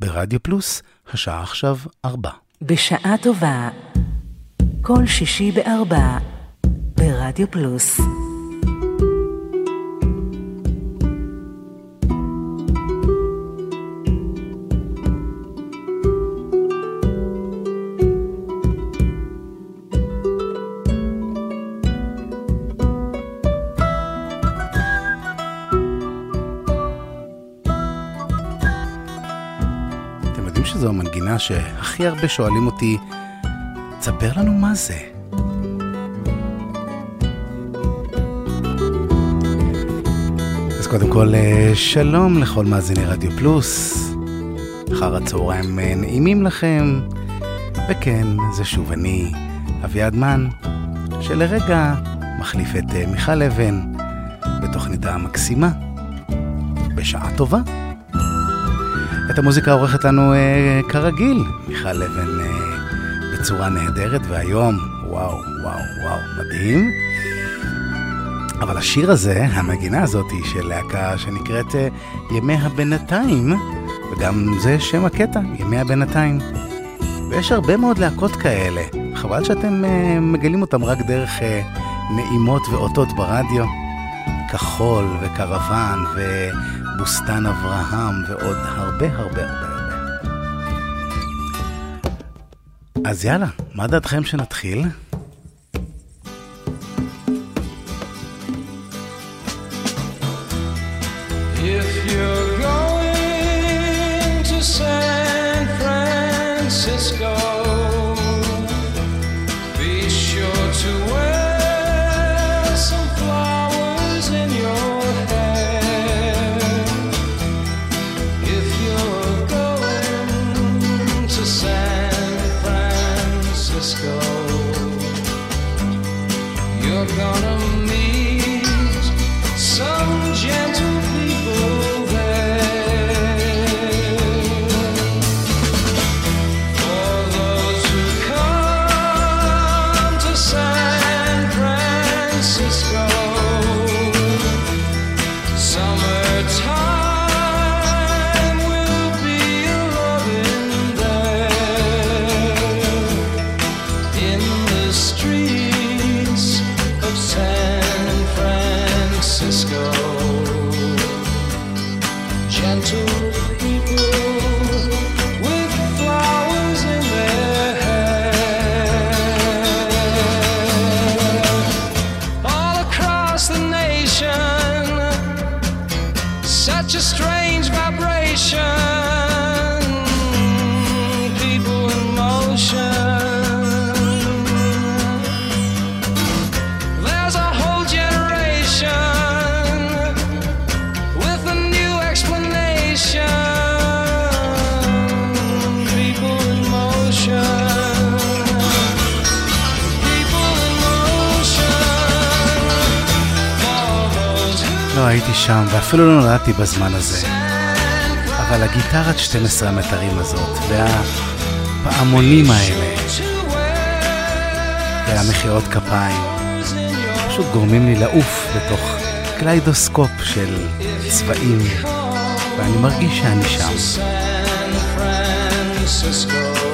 ברדיו פלוס, השעה עכשיו ארבע. בשעה טובה, כל שישי בארבע, ברדיו פלוס. שהכי הרבה שואלים אותי, תספר לנו מה זה. אז קודם כל, אה, שלום לכל מאזיני רדיו פלוס. אחר הצהריים אה, נעימים לכם. וכן, זה שוב אני, אביעד מן, שלרגע מחליף את אה, מיכל אבן בתוכניתה המקסימה, בשעה טובה. המוזיקה עורכת לנו אה, כרגיל, מיכל אבן אה, בצורה נהדרת, והיום, וואו, וואו, וואו, מדהים. אבל השיר הזה, המגינה הזאת של להקה שנקראת אה, ימי הבינתיים, וגם זה שם הקטע, ימי הבינתיים. ויש הרבה מאוד להקות כאלה, חבל שאתם אה, מגלים אותם רק דרך אה, נעימות ואותות ברדיו. כחול וקרוון ו... בוסתן אברהם ועוד הרבה הרבה הרבה הרבה. אז יאללה, מה דעתכם שנתחיל? נולדתי בזמן הזה. אבל הגיטרת 12 המיתרים הזאת, והפעמונים האלה, והמחיאות כפיים, פשוט גורמים לי לעוף לתוך קליידוסקופ של צבעים, ואני מרגיש שאני שם. מצווה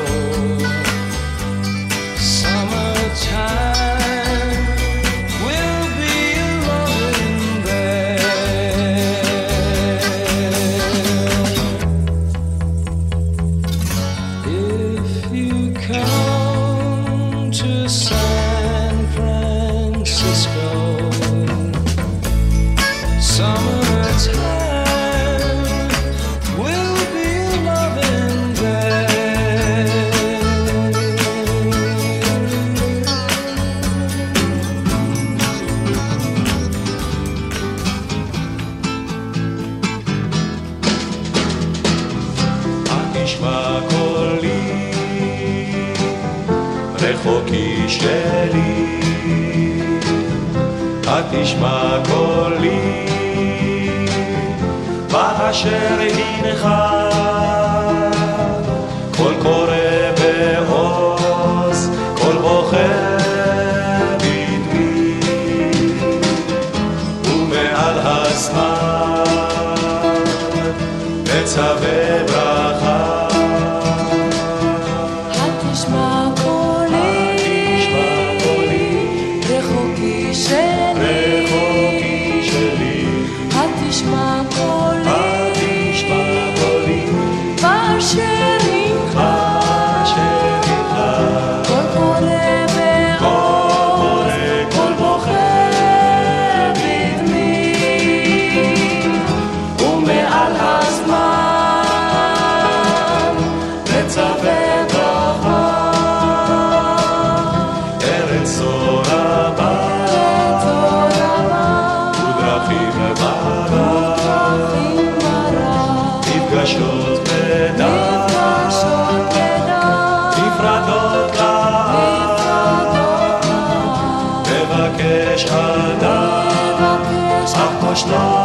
Lord.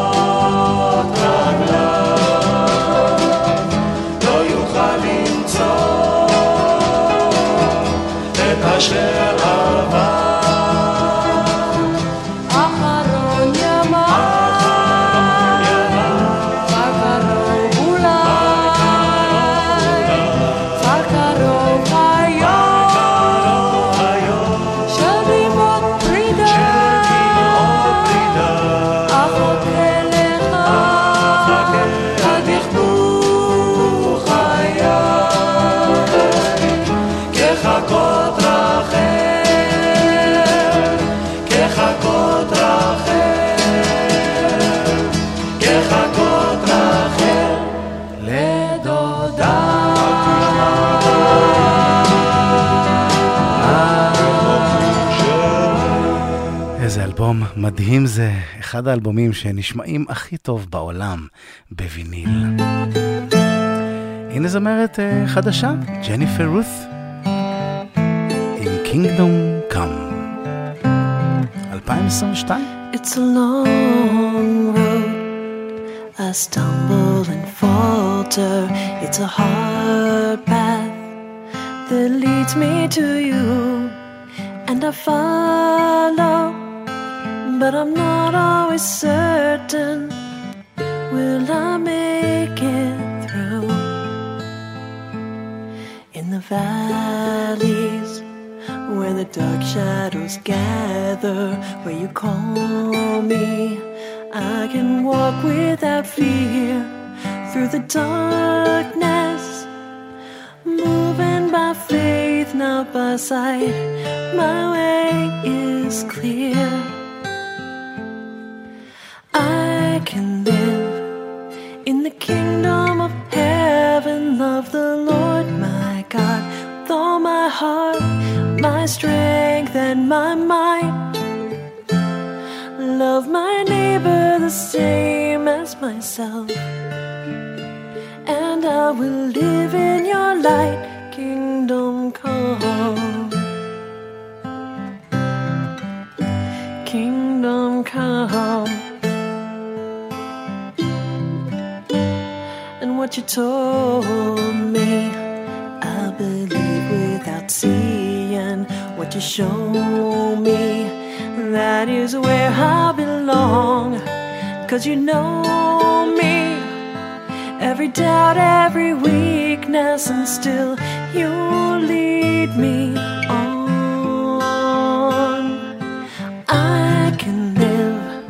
מדהים זה, אחד האלבומים שנשמעים הכי טוב בעולם בוויניל. הנה זמרת uh, חדשה, ג'ניפר רות, עם Kingdom Come, 2022. It's a long road, I stumble and falter, it's a hard path that leads me to you, and I follow. But I'm not always certain. Will I make it through? In the valleys where the dark shadows gather, where you call me, I can walk without fear through the darkness. Moving by faith, not by sight, my way is clear. Heart, my strength, and my mind. Love my neighbor the same as myself, and I will live in your light, kingdom come. Kingdom come. And what you told me. You show me. That is where I belong. Cause you know me. Every doubt, every weakness, and still you lead me on. I can live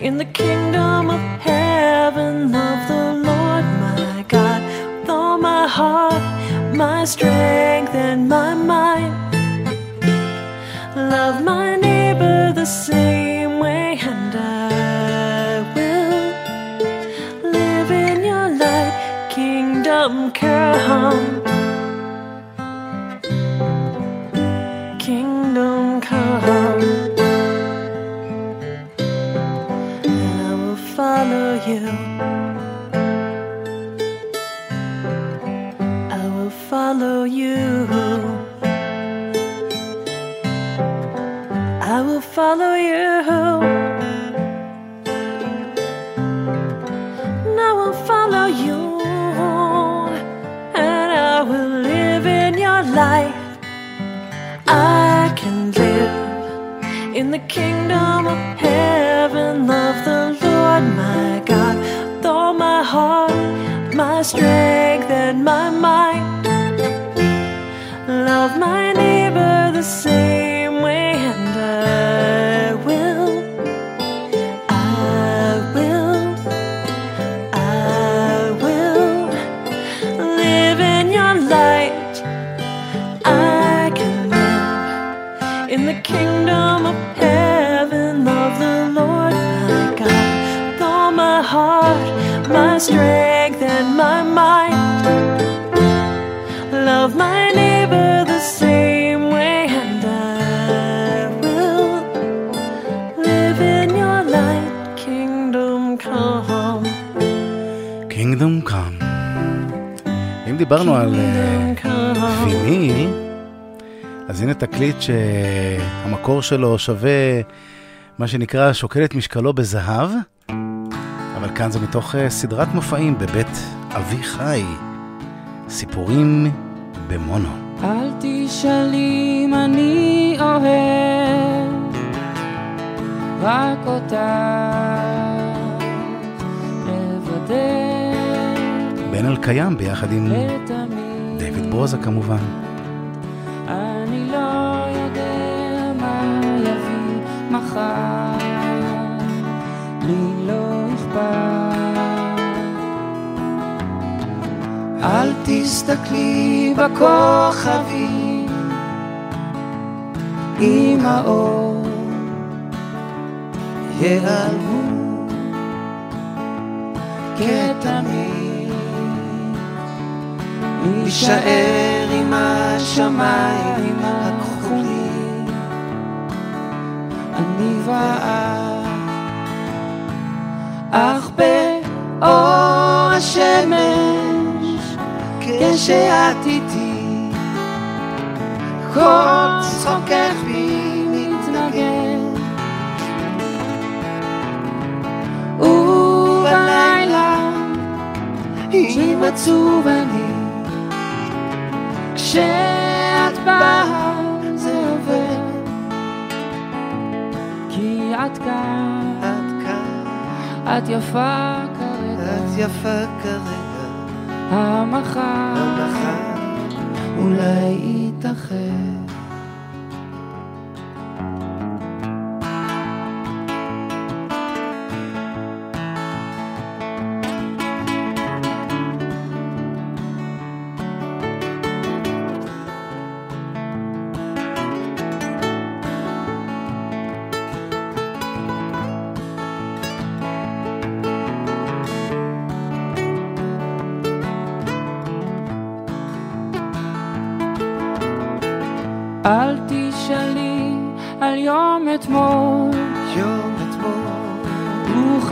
in the kingdom of heaven of the Lord my God, with all my heart, my strength, and my mind. Love my neighbor the same way, and I will live in your light, kingdom come. Kingdom come, and I will follow you. שלו שווה מה שנקרא שוקל את משקלו בזהב. אבל כאן זה מתוך אה, סדרת מופעים בבית אבי חי, סיפורים במונו. אל תשאלי אם אני אוהב רק אותך לבדך בן אלקיים ביחד עם. דיוויד ברוזה כמובן. אני לא יודע מחר, לי לא אכפת. אל תסתכלי בכוכבים עם האור ייעלמו כתמיד. נישאר עם השמיים. הכחולים ואת אך באור השמש כשאת איתי כל צחוקך בי מתנגן. ובלילה אם עצוב אני כשאת באה את כאן, את כאן, את יפה כרגע, את יפה כרגע, המחר. המחר. אולי יתאחר.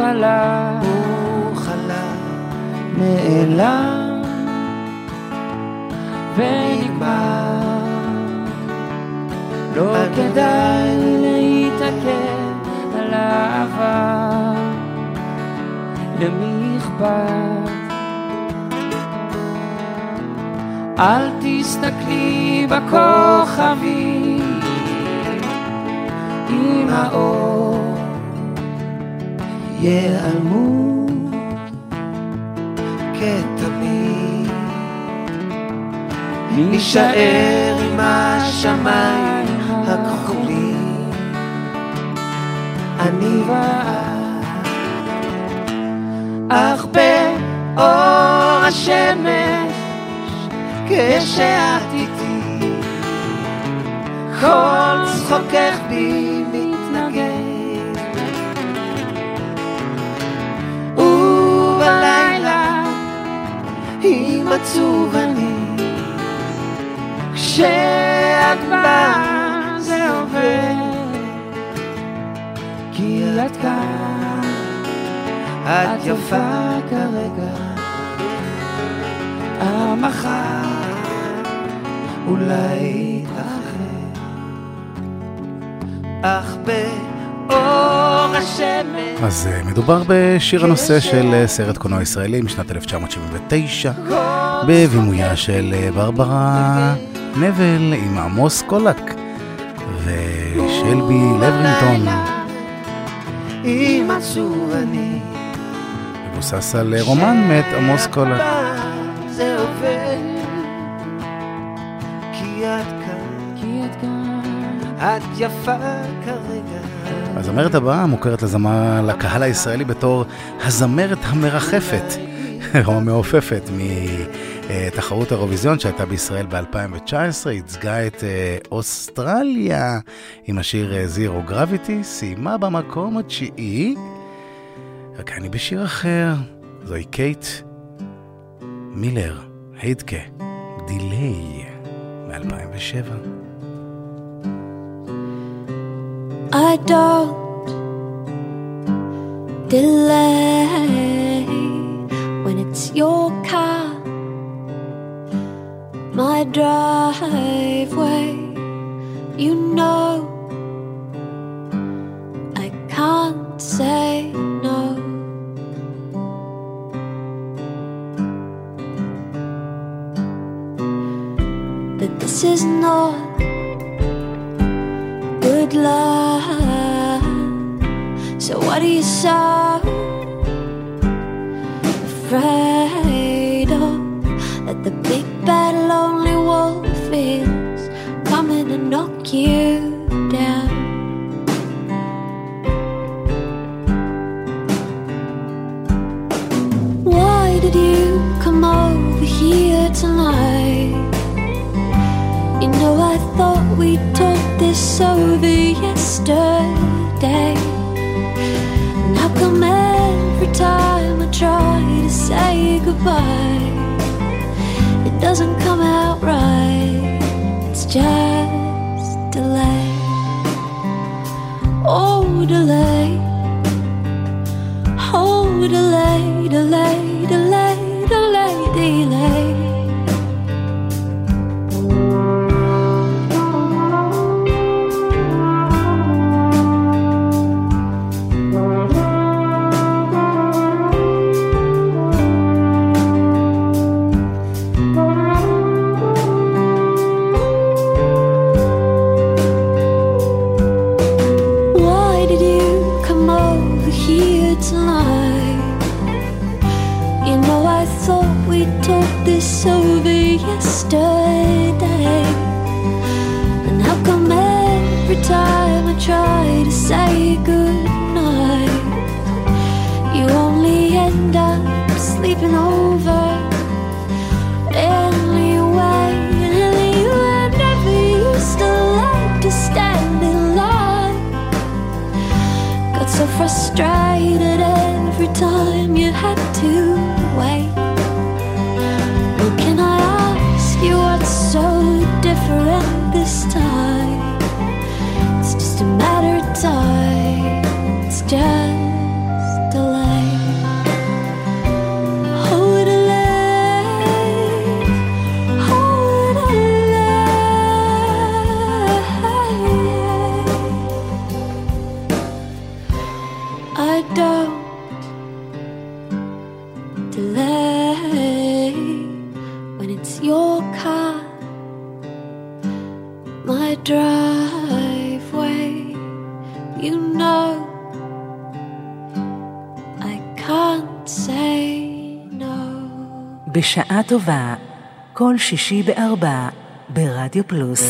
חלף, הוא חלם נעלם ונגמר. לא כדאי להתעכב על העבר, למי אכפת? אל תסתכלי בכוכבים. עם האור ייעלמו כתמיד. נישאר עם השמיים הכחולים. אני ואת אך באור השמש כשאת איתי כל צחוקך בי אם עצוב אני כשאת באה זה עובר כי את כאן, את יפה כרגע. המחר אולי אחר אך באור השמש. אז אה, מדובר בשיר הנושא של אה, סרט קולנוע ישראלי משנת 1979, בבימויה של אה, ברברה נבל עם עמוס קולק ושלבי לברינטון, מבוסס על רומן מאת עמוס קולק. זה עובר כי את כאן. כי את יפה כרגע. הזמרת הבאה מוכרת לזמר לקהל הישראלי בתור הזמרת המרחפת, או המעופפת, מתחרות האירוויזיון שהייתה בישראל ב-2019, ייצגה את אה, אוסטרליה עם השיר זירו גרביטי, סיימה במקום התשיעי, וכאן היא בשיר אחר, זוהי קייט מילר, היידקה, דיליי, מ-2007. I don't delay when it's your car, my driveway. You know, I can't say no. But this is not good. So what are you so afraid of? That the big bad lonely wolf is coming to knock you down. Why did you come over here tonight? You know I thought we'd is over yesterday. And how come every time I try to say goodbye, it doesn't come out right? It's just delay. Oh, delay. Oh, delay, delay. טובה, כל שישי בארבע, ברדיו פלוס.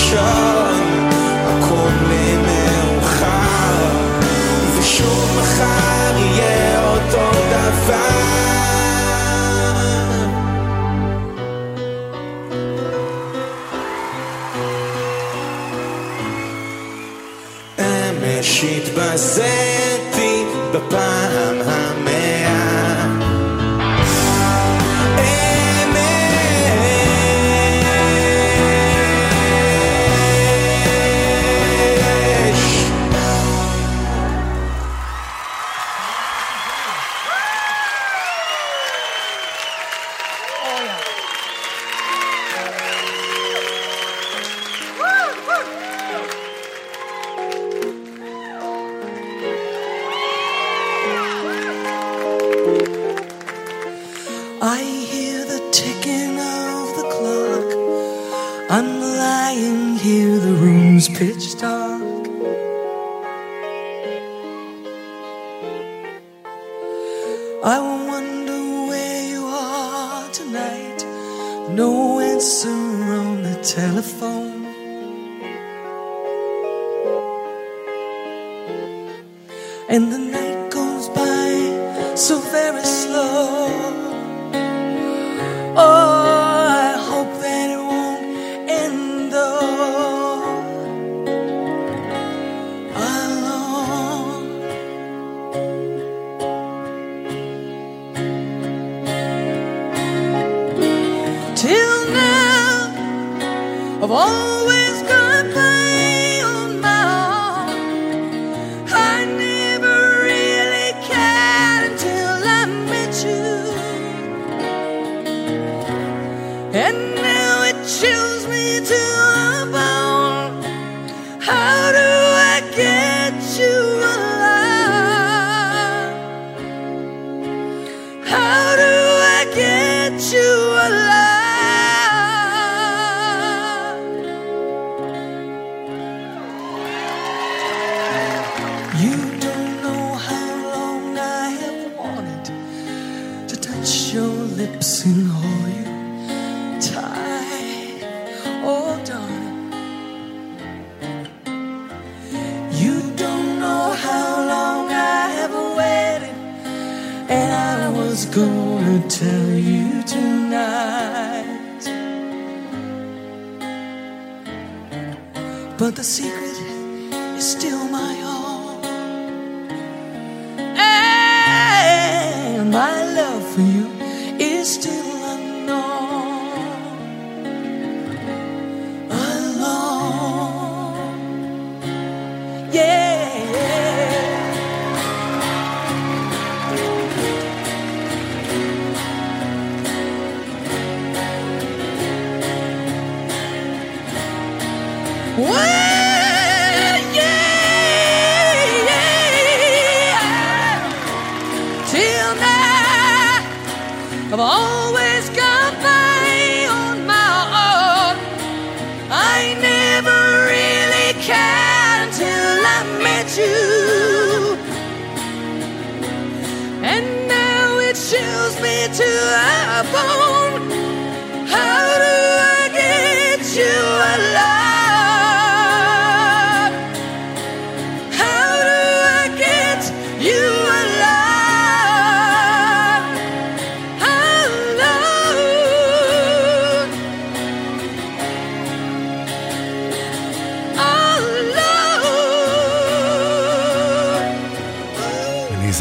show.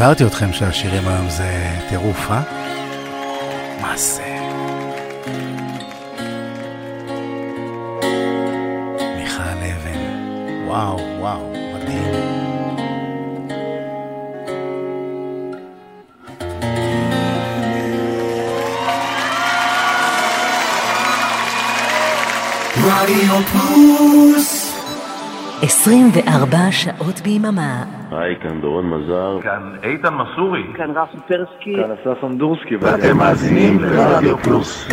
הזהרתי אתכם שהשירים היום זה טירוף, אה? מה זה? מיכל אבן, וואו, וואו, מדהים. רדיו פלוס 24 שעות ביממה. היי, כאן דורון מזר. כאן איתן מסורי. כאן רפי פרסקי. כאן אסף אמדורסקי. ואתם מאזינים לרדיו פלוס.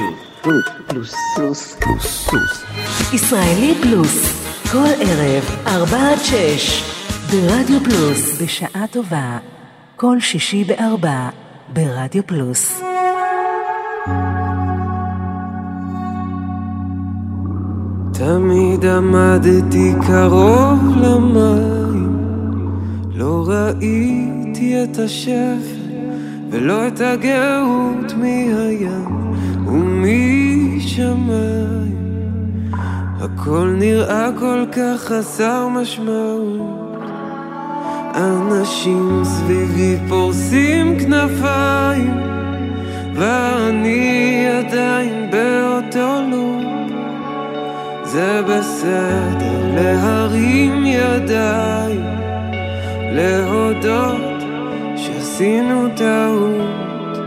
ישראלי פלוס, כל ערב, 4 עד 6, ברדיו פלוס, בשעה טובה, כל שישי בארבע, ברדיו פלוס. תמיד עמדתי קרוב למים, לא ראיתי את השפל ולא את הגאות מהים ומשמיים. הכל נראה כל כך חסר משמעות. אנשים סביבי פורסים כנפיים ואני עדיין באותו לופ זה בסדר להרים ידיים להודות שעשינו טעות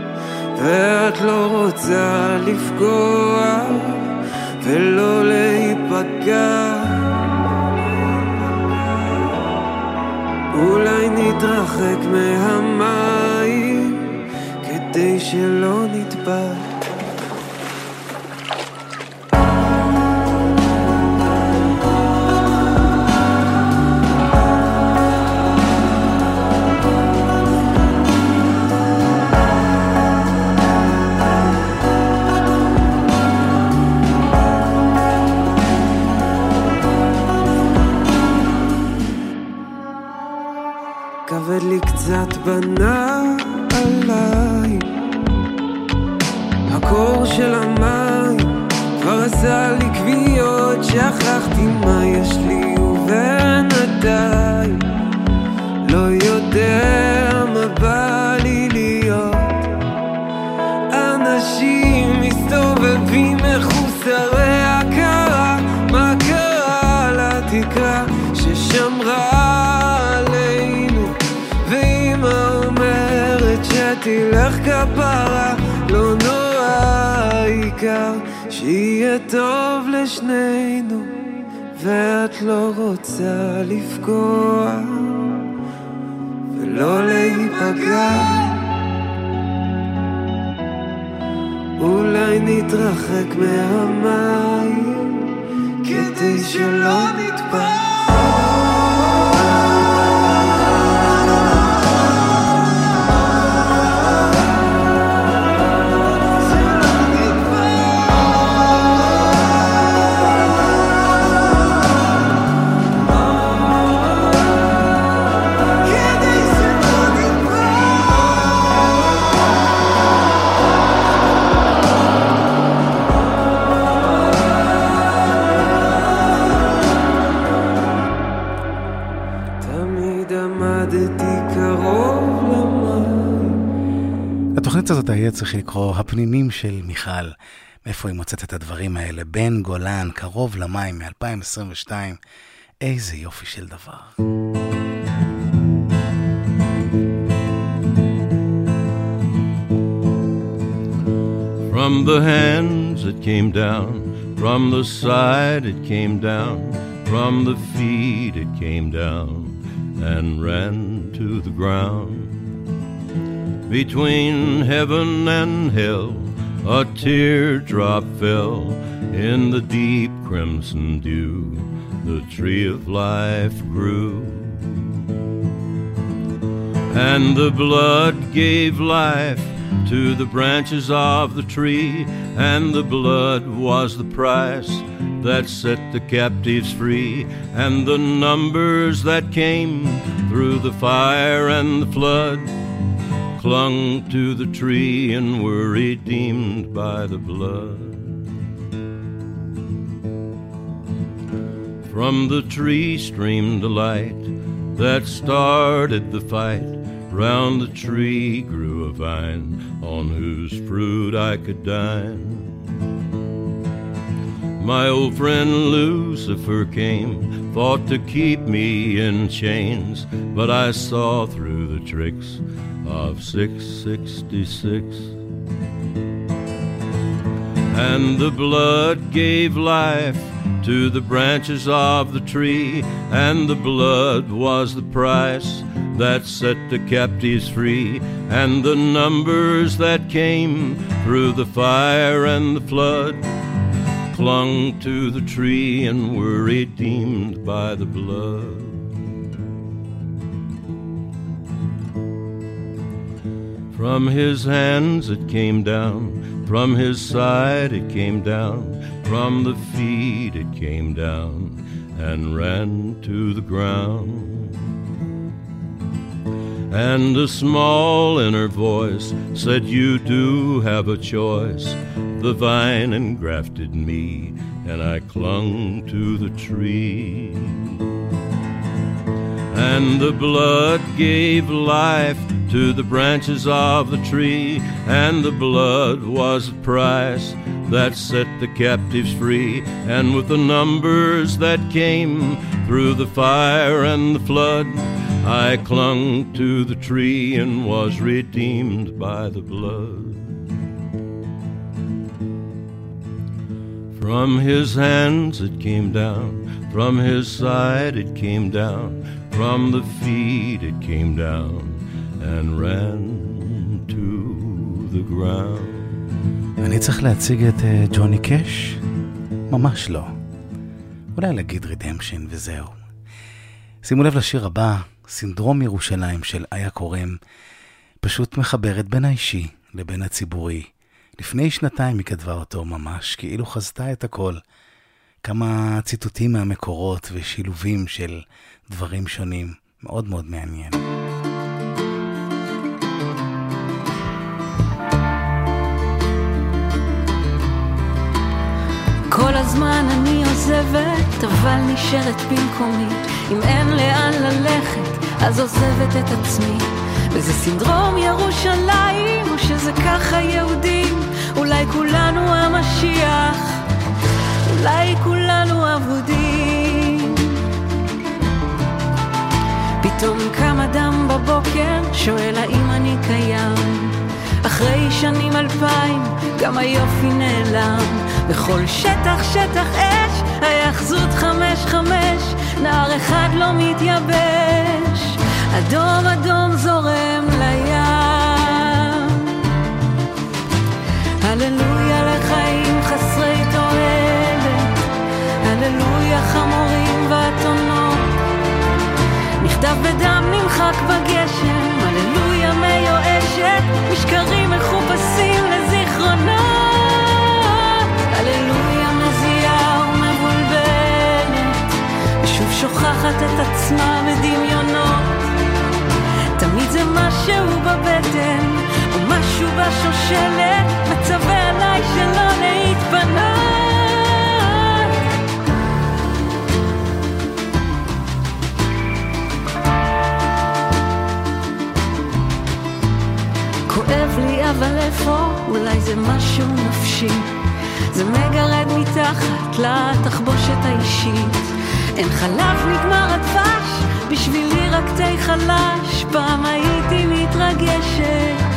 ואת לא רוצה לפגוע ולא להיפגע. אולי נתרחק מהמים כדי שלא נטבע לי קצת בנעליים. הקור של המים כבר עשה לי כוויות שכחתי מה יש לי ובינתיים. לא יודע מה בא לי להיות. אנשים מסתובבים מחוסרי הכרה. מה קרה לתקרה ששמרה שתלך כפרה לא נורא העיקר שיהיה טוב לשנינו ואת לא רוצה לפגוע ולא להיפגע. אולי נתרחק מהמים כדי שלא נטבע היה צריך לקרוא הפנינים של מיכל. מאיפה היא מוצאת את הדברים האלה? בן גולן, קרוב למים, מ-2022. איזה יופי של דבר. From the hands it came down, from the side it came down, from the feet it came down and ran to the ground. Between heaven and hell, a teardrop fell in the deep crimson dew. The tree of life grew. And the blood gave life to the branches of the tree, and the blood was the price that set the captives free, and the numbers that came through the fire and the flood clung to the tree and were redeemed by the blood. From the tree streamed a light that started the fight. Round the tree grew a vine on whose fruit I could dine. My old friend Lucifer came, fought to keep me in chains, but I saw through the tricks of 666. And the blood gave life to the branches of the tree, and the blood was the price that set the captives free, and the numbers that came through the fire and the flood clung to the tree and were redeemed by the blood. From his hands it came down, from his side it came down, from the feet it came down and ran to the ground. And a small inner voice said, You do have a choice. The vine engrafted me, and I clung to the tree. and the blood gave life to the branches of the tree, and the blood was the price that set the captives free, and with the numbers that came through the fire and the flood, I clung to the tree and was redeemed by the blood. From his hands it came down, from his side it came down, from the feet it came down and ran to the ground. אני צריך להציג את אה, ג'וני קאש? ממש לא. אולי להגיד רידמפשן וזהו. שימו לב לשיר הבא, סינדרום ירושלים של איה קורם, פשוט מחברת בין האישי לבין הציבורי. לפני שנתיים היא כתבה אותו ממש, כאילו חזתה את הכל. כמה ציטוטים מהמקורות ושילובים של דברים שונים. מאוד מאוד מעניין. כל הזמן אני עוזבת, אבל נשארת במקומי. אם אין לאן ללכת, אז עוזבת את עצמי. וזה סינדרום ירושלים, או שזה ככה יהודים? אולי כולנו המשיח, אולי כולנו אבודים. פתאום קם אדם בבוקר, שואל האם אני קיים. אחרי שנים אלפיים, גם היופי נעלם. בכל שטח, שטח אש, ההיאחזות חמש חמש, נער אחד לא מתייבש. אדום אדום זורם לים. הללויה לחיים חסרי תועלת, הללויה חמורים ואתונות. נכתב בדם נמחק בגשם, הללויה מיואשת, משקרים מחופשים שוכחת את עצמה בדמיונות. תמיד זה משהו בבטן, או משהו בשושלת, מצווה עליי שלא להתפנות. כואב לי אבל איפה, אולי זה משהו נפשי. זה מגרד מתחת לתחבושת האישית. אין חלב נגמר הדבש, בשבילי רק תה חלש, פעם הייתי מתרגשת,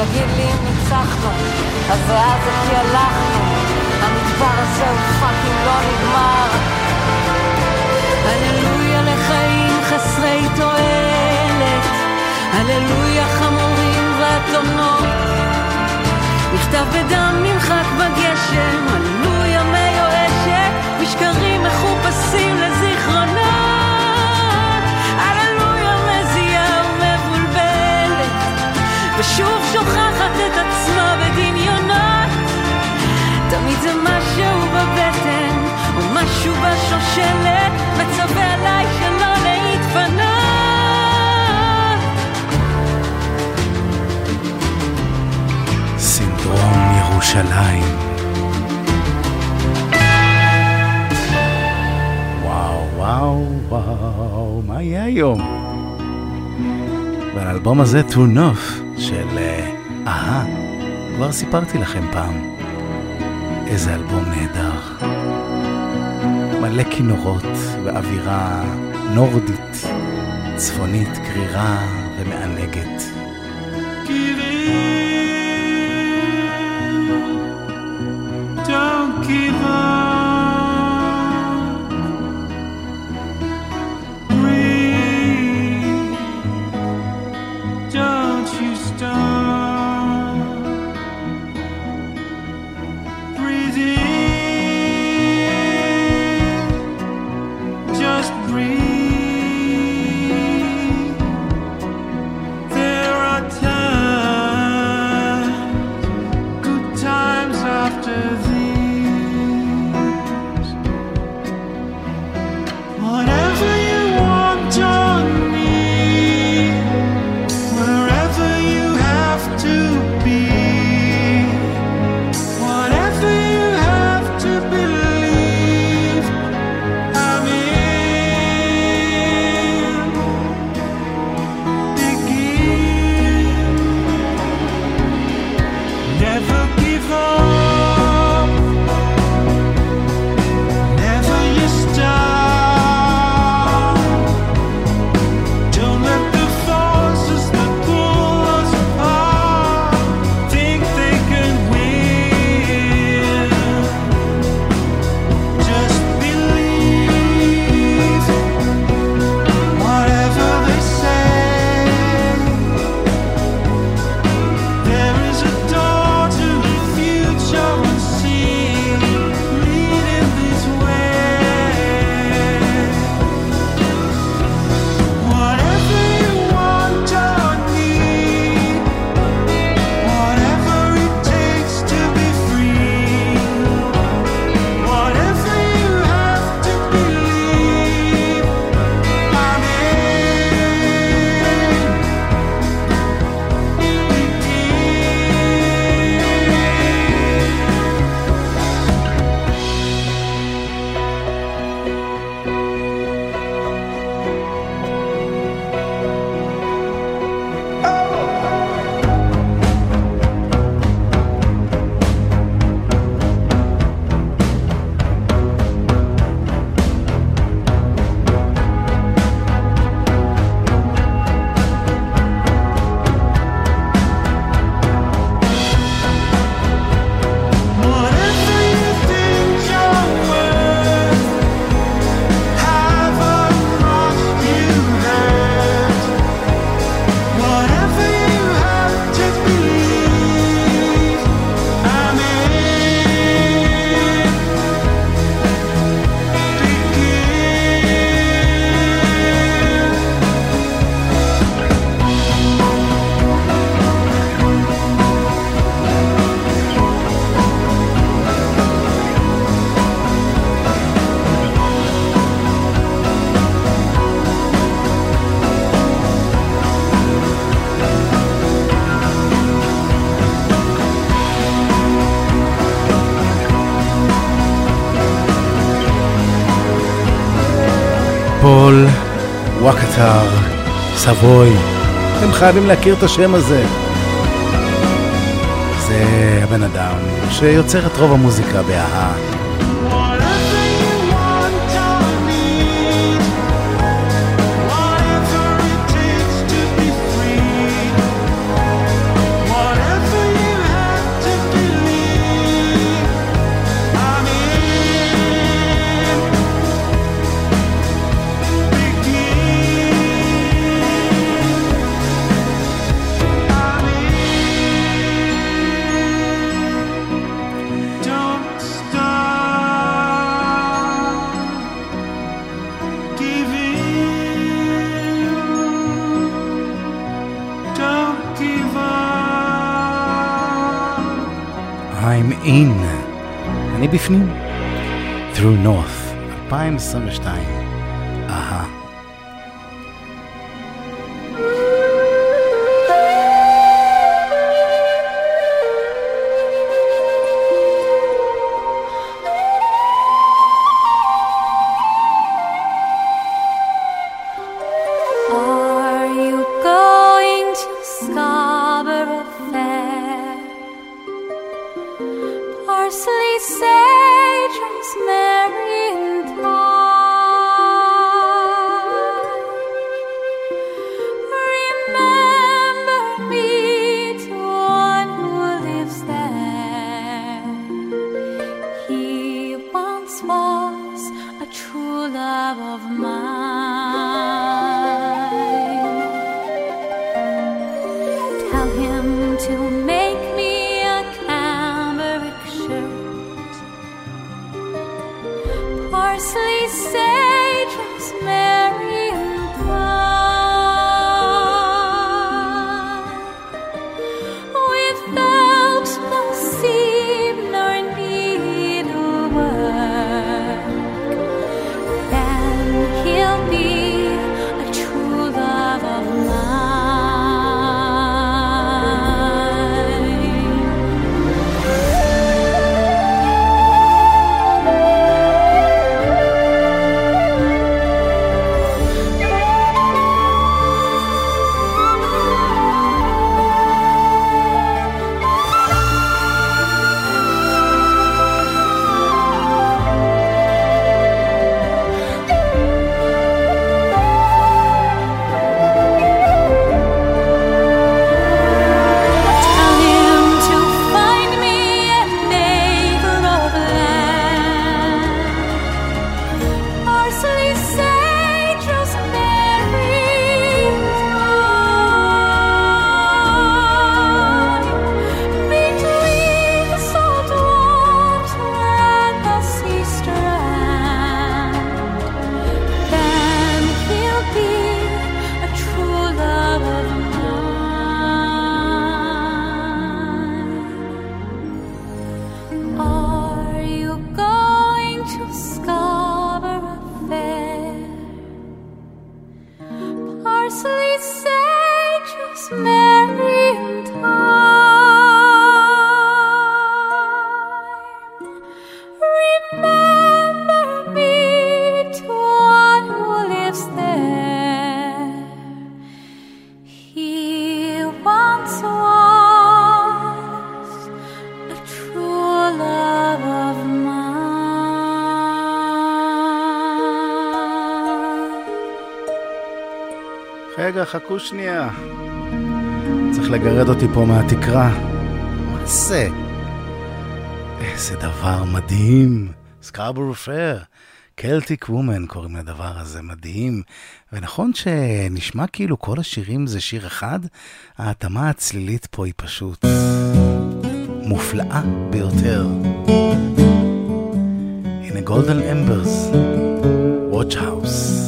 תגיד לי אם ניצחנו, אז זה אז כי הלכנו, המדבר הזה הוא פאקינג לא נגמר. הללויה לחיים חסרי תועלת, הללויה חמורים ואתונות. נכתב בדם נמחק בגשם, ירושלים. וואו, וואו, וואו, מה יהיה היום? והאלבום הזה, טו נוף, של אה, אהה, כבר סיפרתי לכם פעם. איזה אלבום נהדר. מלא כינורות ואווירה נורדית, צפונית, קרירה ומענגת. give up. הכל, וואקטר סבוי. אתם חייבים להכיר את השם הזה. זה הבן אדם שיוצר את רוב המוזיקה באהה. in. אני בפנים. Through North, 2022. To make me a cambric shirt, parsley, sage, חכו שנייה. צריך לגרד אותי פה מהתקרה. מה זה? איזה דבר מדהים. Scarborough Fair. Celtic Woman קוראים לדבר הזה, מדהים. ונכון שנשמע כאילו כל השירים זה שיר אחד? ההתאמה הצלילית פה היא פשוט מופלאה ביותר. הנה Golden Embers, Watch House.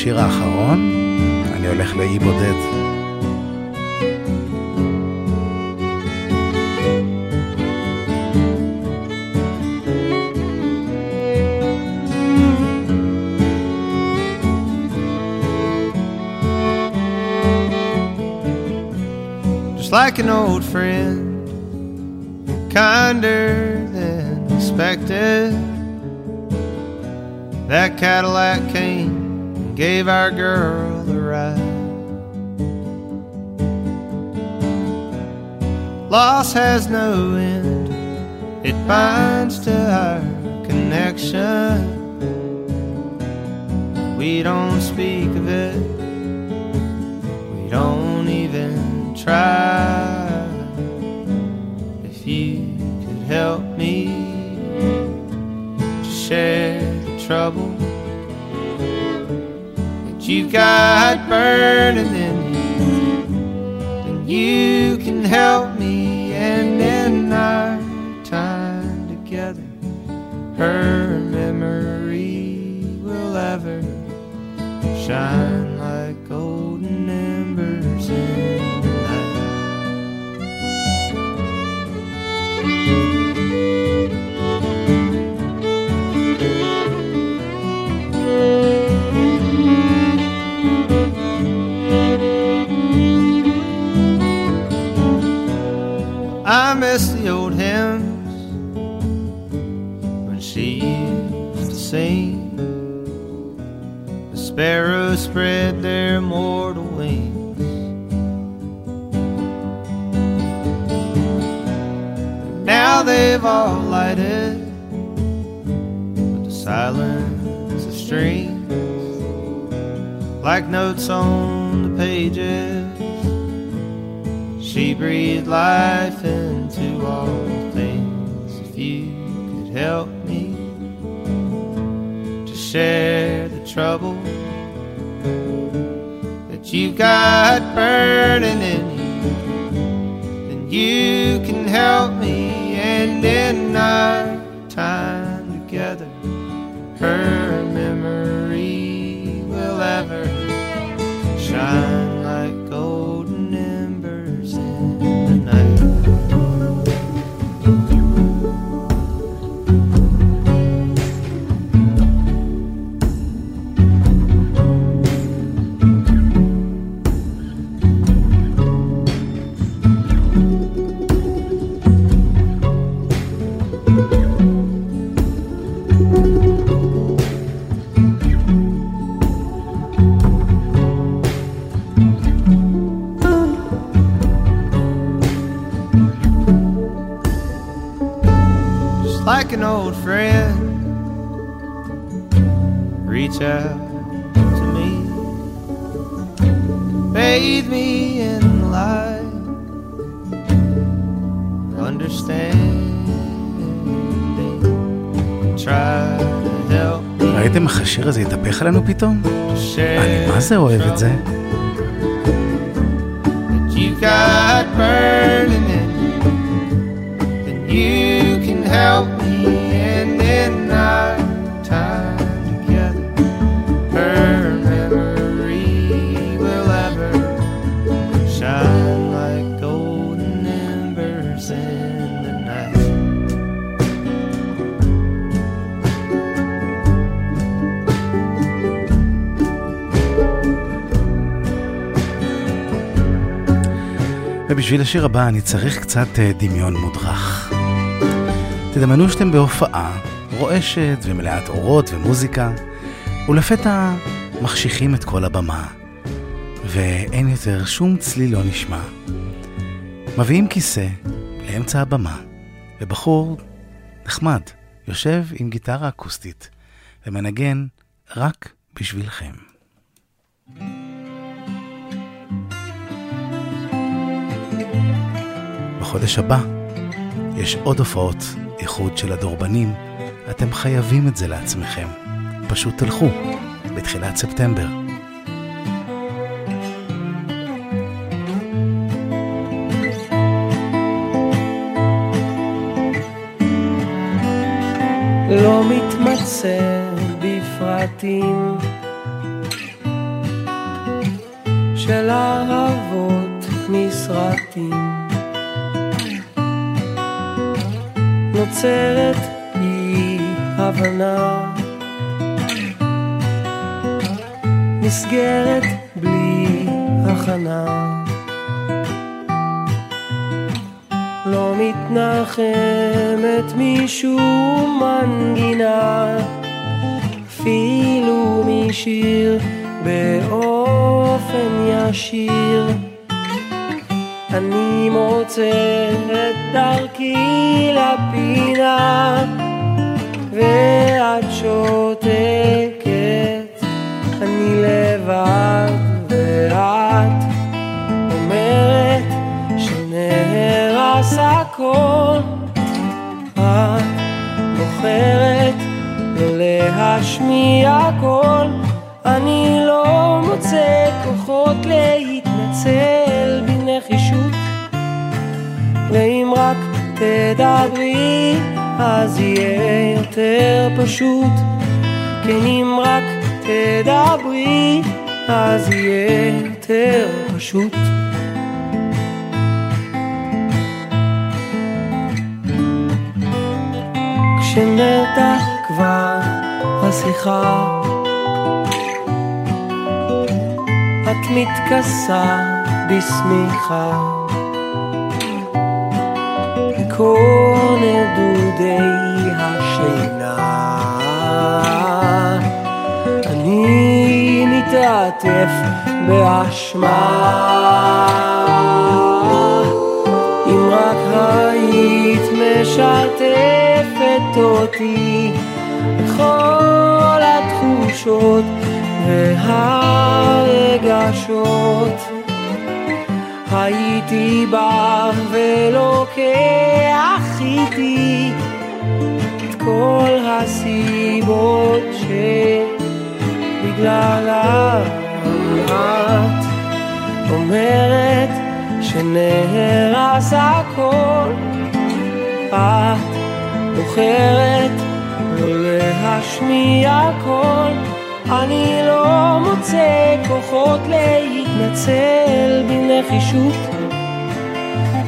השיר האחרון, אני הולך לאי בודד. just like an old friend, kinder than expected. That Cadillac came and gave our girl a ride. Loss has no end, it binds to our connection. We don't speak of it, we don't even try. If you could help me to share the trouble you've got burning in you, then you can help me. And in our time together, her memory will ever shine sparrows spread their mortal wings. Now they've all lighted with the silence of strings, like notes on the pages. She breathed life into all things. If you could help me to share the trouble you got burning in you, then you can help me. And in our עלינו פתאום? אני מה זה אוהב את זה. השיר הבא אני צריך קצת אה, דמיון מודרך. תדמיינו שאתם בהופעה רועשת ומלאת אורות ומוזיקה, ולפתע מחשיכים את כל הבמה, ואין יותר שום צליל לא נשמע. מביאים כיסא לאמצע הבמה, ובחור נחמד יושב עם גיטרה אקוסטית ומנגן רק בשבילכם. בחודש הבא יש עוד הופעות איחוד של הדורבנים. אתם חייבים את זה לעצמכם. פשוט תלכו, בתחילת ספטמבר. לא מתמצא בפרטים של אהבות מסרטים נוצרת אי הבנה מסגרת בלי הכנה לא מתנחמת משום מנגינה, אפילו משיר באופן ישיר. אני מוצא את דרכי לפינה, ואת שותקת, אני לבד, ואת אומרת שנהרס הכל, את בוחרת לא להשמיע תדברי אז יהיה יותר פשוט, כן אם רק תדברי אז יהיה יותר פשוט. כשמתה כבר השיחה את מתכסה בשמיכה כל נדודי השינה. אני מתעטף באשמה. אם רק היית משתפת אותי בכל התחושות והרגשות הייתי בא ולוקח איתי את כל הסיבות שבגללם את אומרת שנהרס הכל. את בוחרת לא להשמיע קול, אני לא מוצא כוחות להתנצל בנחישות,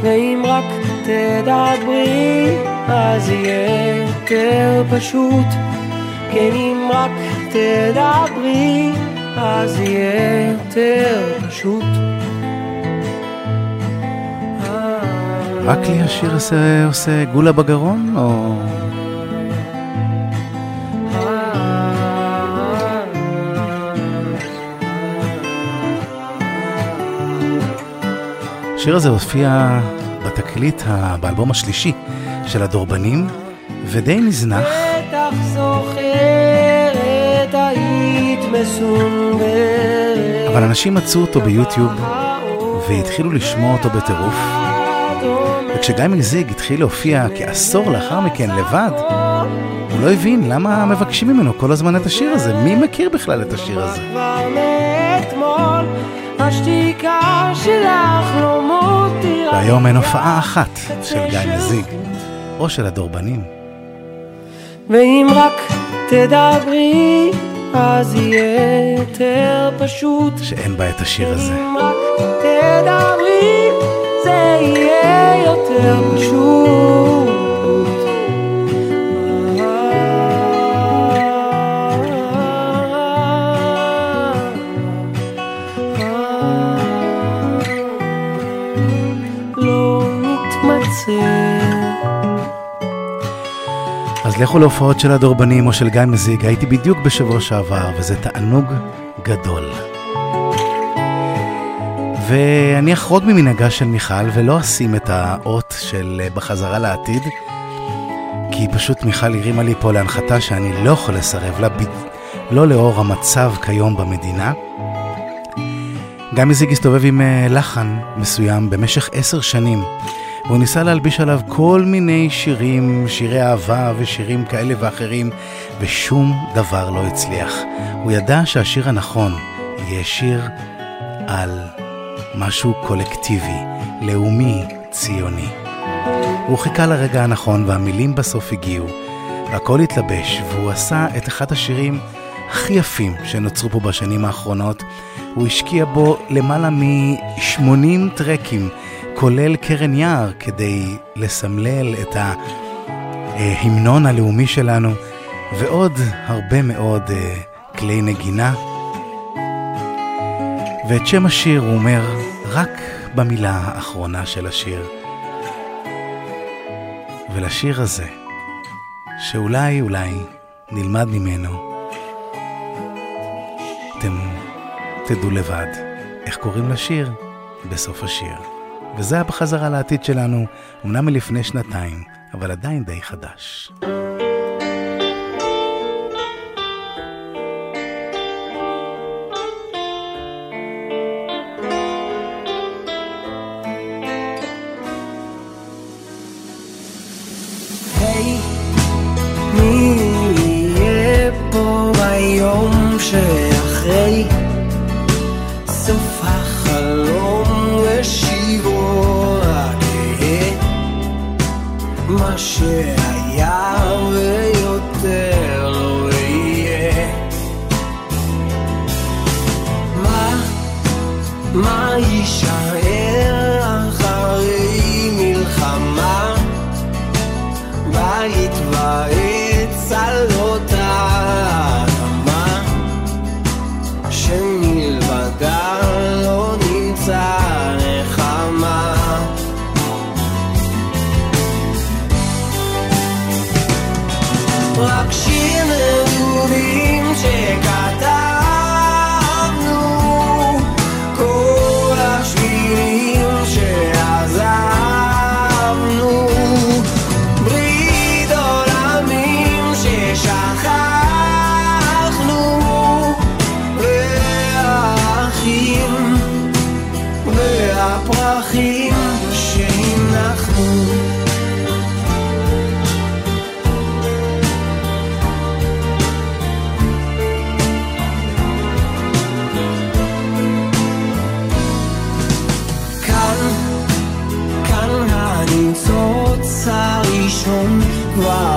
ואם רק תדברי אז יהיה יותר פשוט, כן אם רק תדברי אז יהיה יותר פשוט. רק לי השיר הזה עושה גולה בגרון, או... השיר הזה הופיע בתקליט, באלבום השלישי של הדורבנים, ודי נזנח. בטח זוכרת היית מסונברת. אבל אנשים מצאו אותו ביוטיוב והתחילו לשמוע אותו בטירוף. וכשגיא מזיג התחיל להופיע כעשור לאחר מכן לבד, הוא לא הבין למה מבקשים ממנו כל הזמן את השיר הזה. מי מכיר בכלל את השיר הזה? כבר מאתמול, השתיקה שלך לא מותירה. והיום אין הופעה אחת של גיא מזיג, או של הדורבנים. ואם רק תדברי, אז יהיה יותר פשוט. שאין בה את השיר הזה. אם רק תדברי, זה יהיה יותר פשוט. לכו להופעות של הדורבנים או של גיא מזיג, הייתי בדיוק בשבוע שעבר, וזה תענוג גדול. ואני אחרוג ממנהגה של מיכל ולא אשים את האות של אה, בחזרה לעתיד, כי פשוט מיכל הרימה לי פה להנחתה שאני לא יכול לסרב לה, לא לאור המצב כיום במדינה. גיא מזיג הסתובב עם אה, לחן מסוים במשך עשר שנים. והוא ניסה להלביש עליו כל מיני שירים, שירי אהבה ושירים כאלה ואחרים, ושום דבר לא הצליח. הוא ידע שהשיר הנכון יהיה שיר על משהו קולקטיבי, לאומי, ציוני. הוא חיכה לרגע הנכון והמילים בסוף הגיעו, והכל התלבש, והוא עשה את אחד השירים הכי יפים שנוצרו פה בשנים האחרונות. הוא השקיע בו למעלה מ-80 טרקים, כולל קרן יער, כדי לסמלל את ההמנון הלאומי שלנו, ועוד הרבה מאוד אה, כלי נגינה. ואת שם השיר הוא אומר רק במילה האחרונה של השיר. ולשיר הזה, שאולי אולי נלמד ממנו, אתם תדעו לבד איך קוראים לשיר בסוף השיר. וזה היה בחזרה לעתיד שלנו, אמנם מלפני שנתיים, אבל עדיין די חדש. cry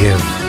you.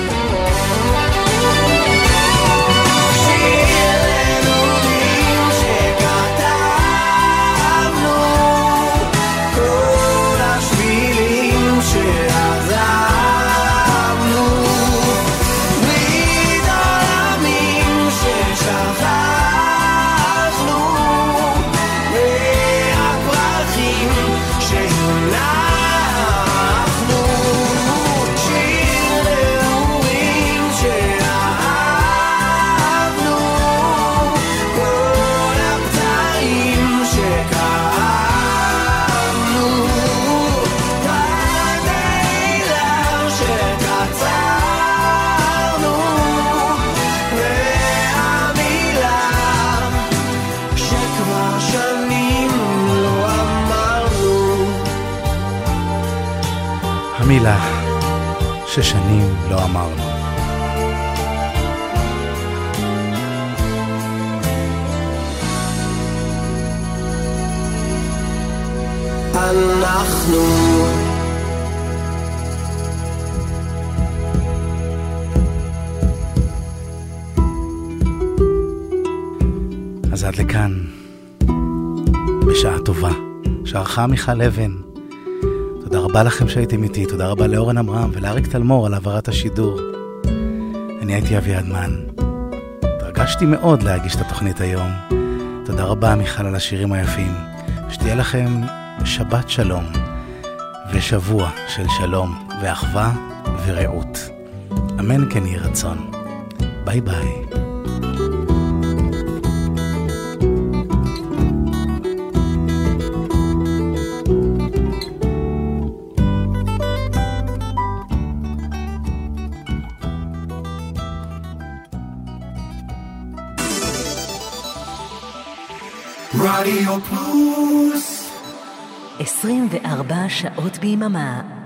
שערכה מיכל אבן. תודה רבה לכם שהייתם איתי, תודה רבה לאורן עמרם ולאריק תלמור על העברת השידור. אני הייתי אביעד מן. התרגשתי מאוד להגיש את התוכנית היום. תודה רבה מיכל על השירים היפים. שתהיה לכם שבת שלום ושבוע של שלום ואחווה ורעות. אמן כן יהי רצון. ביי ביי. 24 שעות ביממה